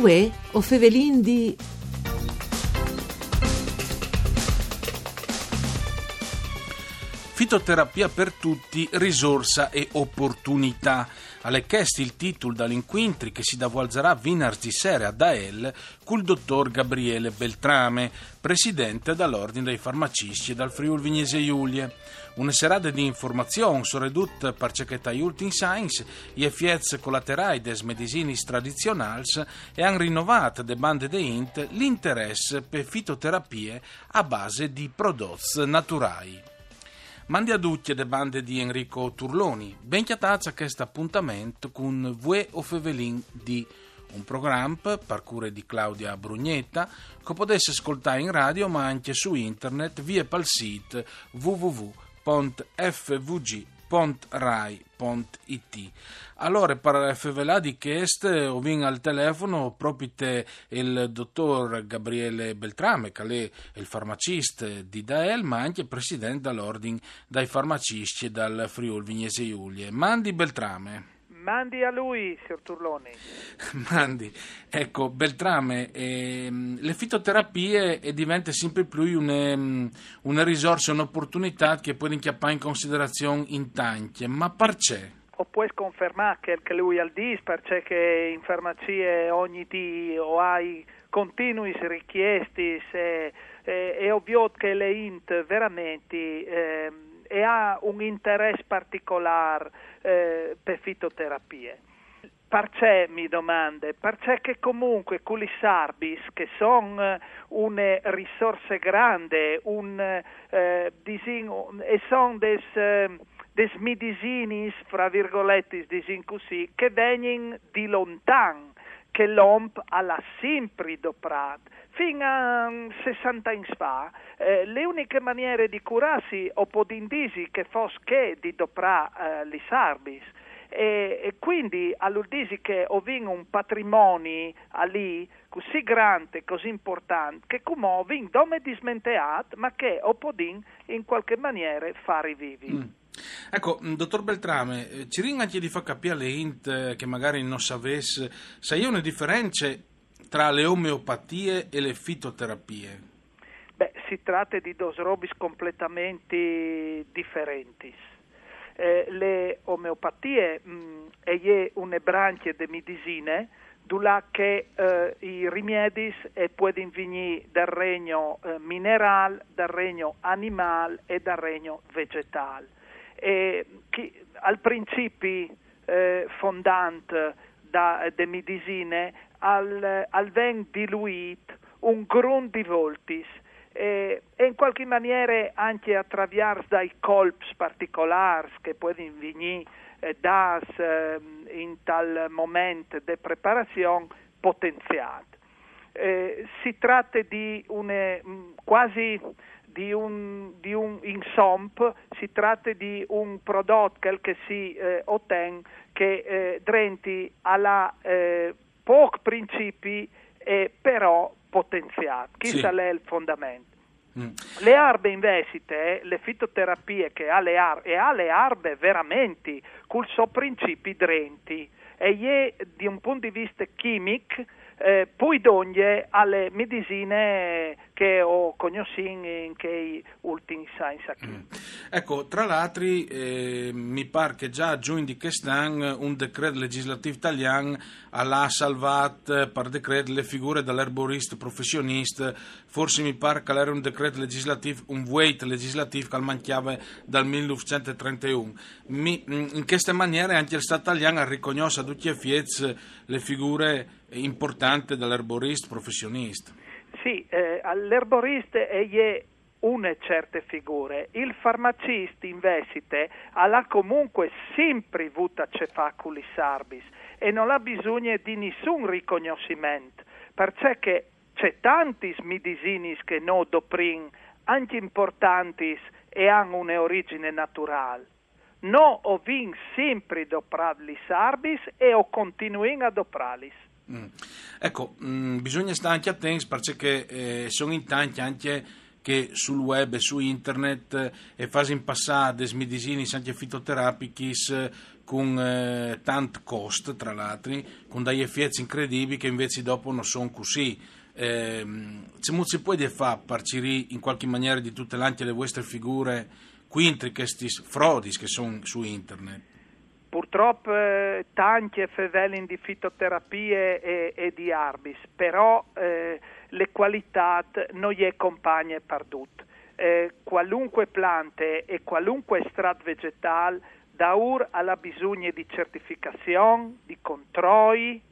Uè, o fevelin di... Fitoterapia per tutti, risorsa e opportunità. Alle chesti il titolo dall'inquintri che si davolgerà venerdì sera a Dael col dottor Gabriele Beltrame, presidente dall'Ordine dei Farmacisti e dal Friul Vignese Giulie. Una serata di informazioni per ciò che in science, gli effetti collaterali des medicinis tradizionali e hanno rinnovato de bande de int l'interesse per fitoterapie a base di prodotti naturali. Mandi a tutti le bande di Enrico Turloni. Ben chiatazza questo appuntamento con Vue o Fevelin di un programma per di Claudia Brugnetta che potesse ascoltare in radio ma anche su internet via pal sito www.fvg.com www.rai.it. Allora, per FVLA di Chest, ho vinto al telefono proprio il dottor Gabriele Beltrame, che è il farmacista di Dael, ma anche presidente dell'ordine dai farmacisti e dal Friul Vignese Giulie. Mandi Beltrame. Mandi a lui, signor Turloni. Mandi. Ecco, Beltrame, ehm, le fitoterapie diventano sempre più una, una risorsa, un'opportunità che può inchiappare in considerazione in tanti, ma perché? O puoi confermare che lui al dis, perché in farmacie ogni dì o hai continui richiesti, se, eh, è ovvio che le int veramente... Eh, e ha un interesse particolare eh, per fitoterapie. Perché mi domande? Perché comunque con sarbis, che sono eh, una risorsa grande, un, eh, disin, e sono des, eh, des medicinis, fra virgolette, disin così, che vengono di lontano, che l'OMP ha sempre doprat Fino a 60 anni fa, eh, le uniche maniere di curarsi o podindisi che fosse che di doprà eh, li sarbis. E, e, quindi all'udisi che ho vinto un patrimonio lì così grande, così importante, che come ho vinto dome dismenteat, ma che ho podin in qualche maniera fare vivi. Mm. Ecco, mm, dottor Beltrame, eh, ci ringa di far capire le int eh, che magari non sapesse, se io una differenza tra le omeopatie e le fitoterapie? Beh, si tratta di due robis completamente differenti. Eh, le omeopatie mh, mm, è una branca di medicine dove che eh, i rimedi eh, possono venire dal regno eh, minerale, dal regno animale e dal regno vegetale. E chi, al principio eh, fondante delle medicine al, al ven diluit un grund di voltis e, e, in qualche maniera anche attraverso dai colps particolari che possono venire eh, das eh, in tal momento di preparazione potenziati. Eh, si tratta di une, mm, quasi di un, di un insomp, si tratta di un prodotto che si eh, ottiene che eh, drenti alla eh, pochi principi e però potenziati. Chi sì. è il fondamento? Mm. Le arbe investite, le fitoterapie che ha le arbe, e ha le arbe veramente, col suo principi drenti, e di un punto di vista chimico, eh, poi donne alle medicine che ho conosciuto in quei ultimi science mm. Ecco, tra l'altro eh, mi pare che già a giugno di quest'anno un decreto legislativo italiano ha salvato per decreto le figure dell'erborista professionista, forse mi pare che era un decreto legislativo, un weight legislativo che mancava dal 1931. Mi, mm, in questa maniera anche il Stato italiano ha riconosciuto a tutti gli effetti le figure importanti dell'erborista professionista. Sì, eh, all'erborista è una certe figure. Il farmacista invece ha comunque sempre avuto cefaculi sarbis e non ha bisogno di nessun riconoscimento, perché c'è tanti medicini che non doprin, anche importanti e hanno un'origine naturale. No, ho vin sempre doprarli sarbis e ho continuato a doprarli. Mm. Ecco, mh, mm, bisogna stare anche attenti perché eh, sono in tanti anche che sul web e su internet e fasi in passato smidisini anche fitoterapichis con eh, tant cost tra l'altro con degli effetti incredibili che invece dopo non sono così eh, si può fare parciri in qualche maniera di tutte le vostre figure quintri questi frodi che sono su internet Purtroppo eh, tanti fevelin di fitoterapie e, e, di arbis, però eh, le qualità non è compagne perdute. Eh, qualunque plante e qualunque estratto vegetale da ur alla bisogno di certificazione, di controlli,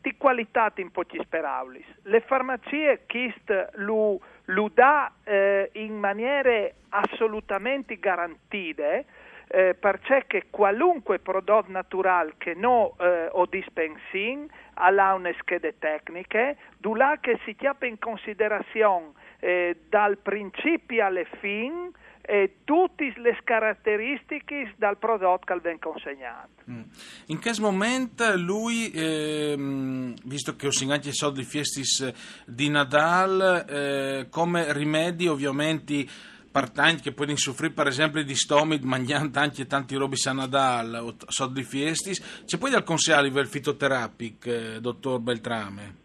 di qualità in pochi speraulis. Le farmacie KIST lo, lo dà eh, in maniere assolutamente garantite eh, perché qualunque prodotto naturale che no eh, o dispensin ha una schede tecniche, là che si chiappa in considerazione eh, dal principio alle fin e tutte le caratteristiche dal prodotto che viene consegnato. Mm. In che momento lui, ehm, visto che ho segnato i soldi fiestis di Nadal, eh, come rimedi ovviamente partanti che possono soffrire per esempio di stomi mangiando tanti e tanti robi sanadal o soldi fiestis. C'è poi del consiglio a livello fitoterapico eh, dottor Beltrame?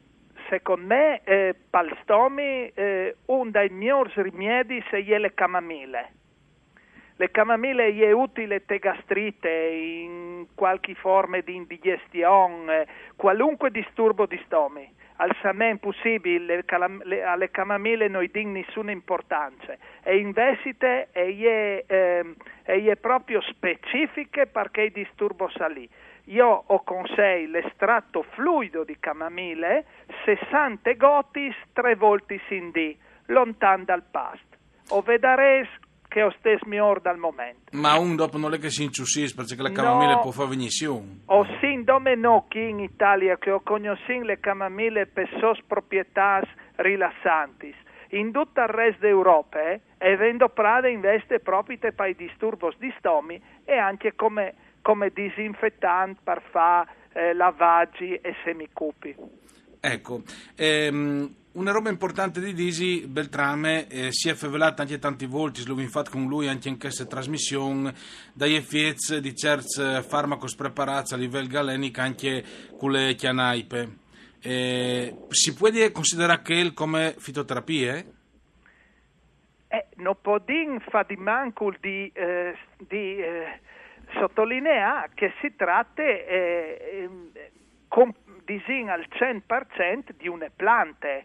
Secondo me eh, per il stomi eh, uno dei migliori rimedi è le camamille le camamille è utile te gastrite in qualche forma di indigestione qualunque disturbo di stomi al samen possibile alle camamille non di nessuna importanza e investite e è, eh, è proprio specifiche perché il disturbo salì. Io ho con sé l'estratto fluido di camamille, 60 gotis, tre volte in D, lontano dal past. O vedrete che ho stesso miglior dal momento. Ma un dopo non è che si inciussis perché la camomilla no, può fare benissimo. Ho sin dome no in Italia che ho conosciuto le camomille per sos proprietà rilassanti. In tutto il resto d'Europa, eh, e vendo prade investe proprio per i disturbi di stomi e anche come, come disinfettante per fare eh, lavaggi e semicupi. Ecco, ehm, una roba importante di Disi, Beltrame, eh, si è fevelata anche tanti volte, l'ho fatto con lui anche in questa trasmissione, dagli effetti di certi farmaci preparati a livello galenico anche con le chianaipe. Eh, si può considerare che come fitoterapie? Eh, non può dire fa di manco di, eh, di eh, sottolineare che si tratta eh, com, disin al 100% di una planta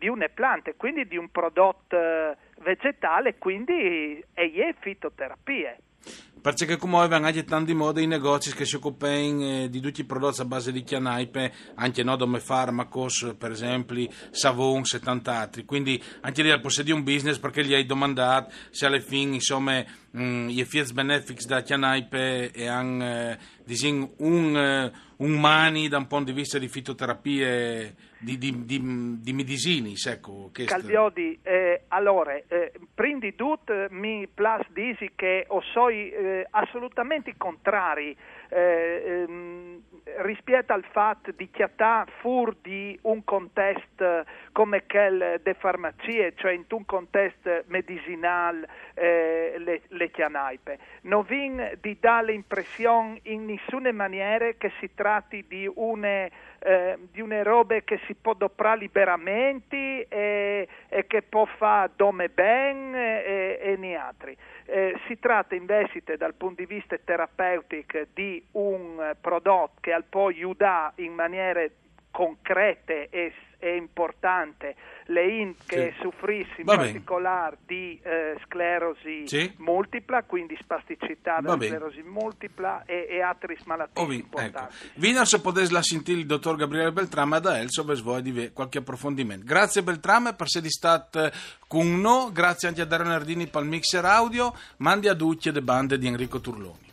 di una pianta, quindi di un prodotto eh, vegetale, quindi è fitoterapie. Perché come avevano anche tanti modi i negozi che si occupano eh, di tutti i prodotti a base di chianaipe, anche no, come farmacos, per esempio, savon e tanti altri. Quindi anche lì al possedere un business perché gli hai domandato se alla fine, insomma, mh, mm, gli effetti benefici da chianaipe e anche eh, un, eh, un mani da un punto di vista di fitoterapie di, di, di, di medicini, ecco. Caldiodi, eh, allora, eh, prima di tutto mi piace dire che ho soi eh, assolutamente contrari eh, ehm, rispetto al fatto di chiatà fur di un contesto come quel de farmacie, cioè in un contesto medicinale eh, le, le chianaipe. Non di dare l'impressione in nessuna maniera che si tratti di une, eh, di une robe che si può doprare liberamente e, e, che può fare dome ben e, e altri. Eh, si tratta invece dal punto di vista terapeutico di un prodotto che al poi aiuta in maniere concrete e, e importante le in che. Soffrissi in particolare di eh, sclerosi sì. multipla, quindi spasticità della sclerosi multipla e, e altre malattie Ovin, importanti. Ecco. Vino se potete la sentire il dottor Gabriele Beltrame da Elso per di qualche approfondimento. Grazie Beltrame per essere stato con noi, grazie anche a Dario Nardini per il mixer audio, mandi a Ducci e le bande di Enrico Turloni.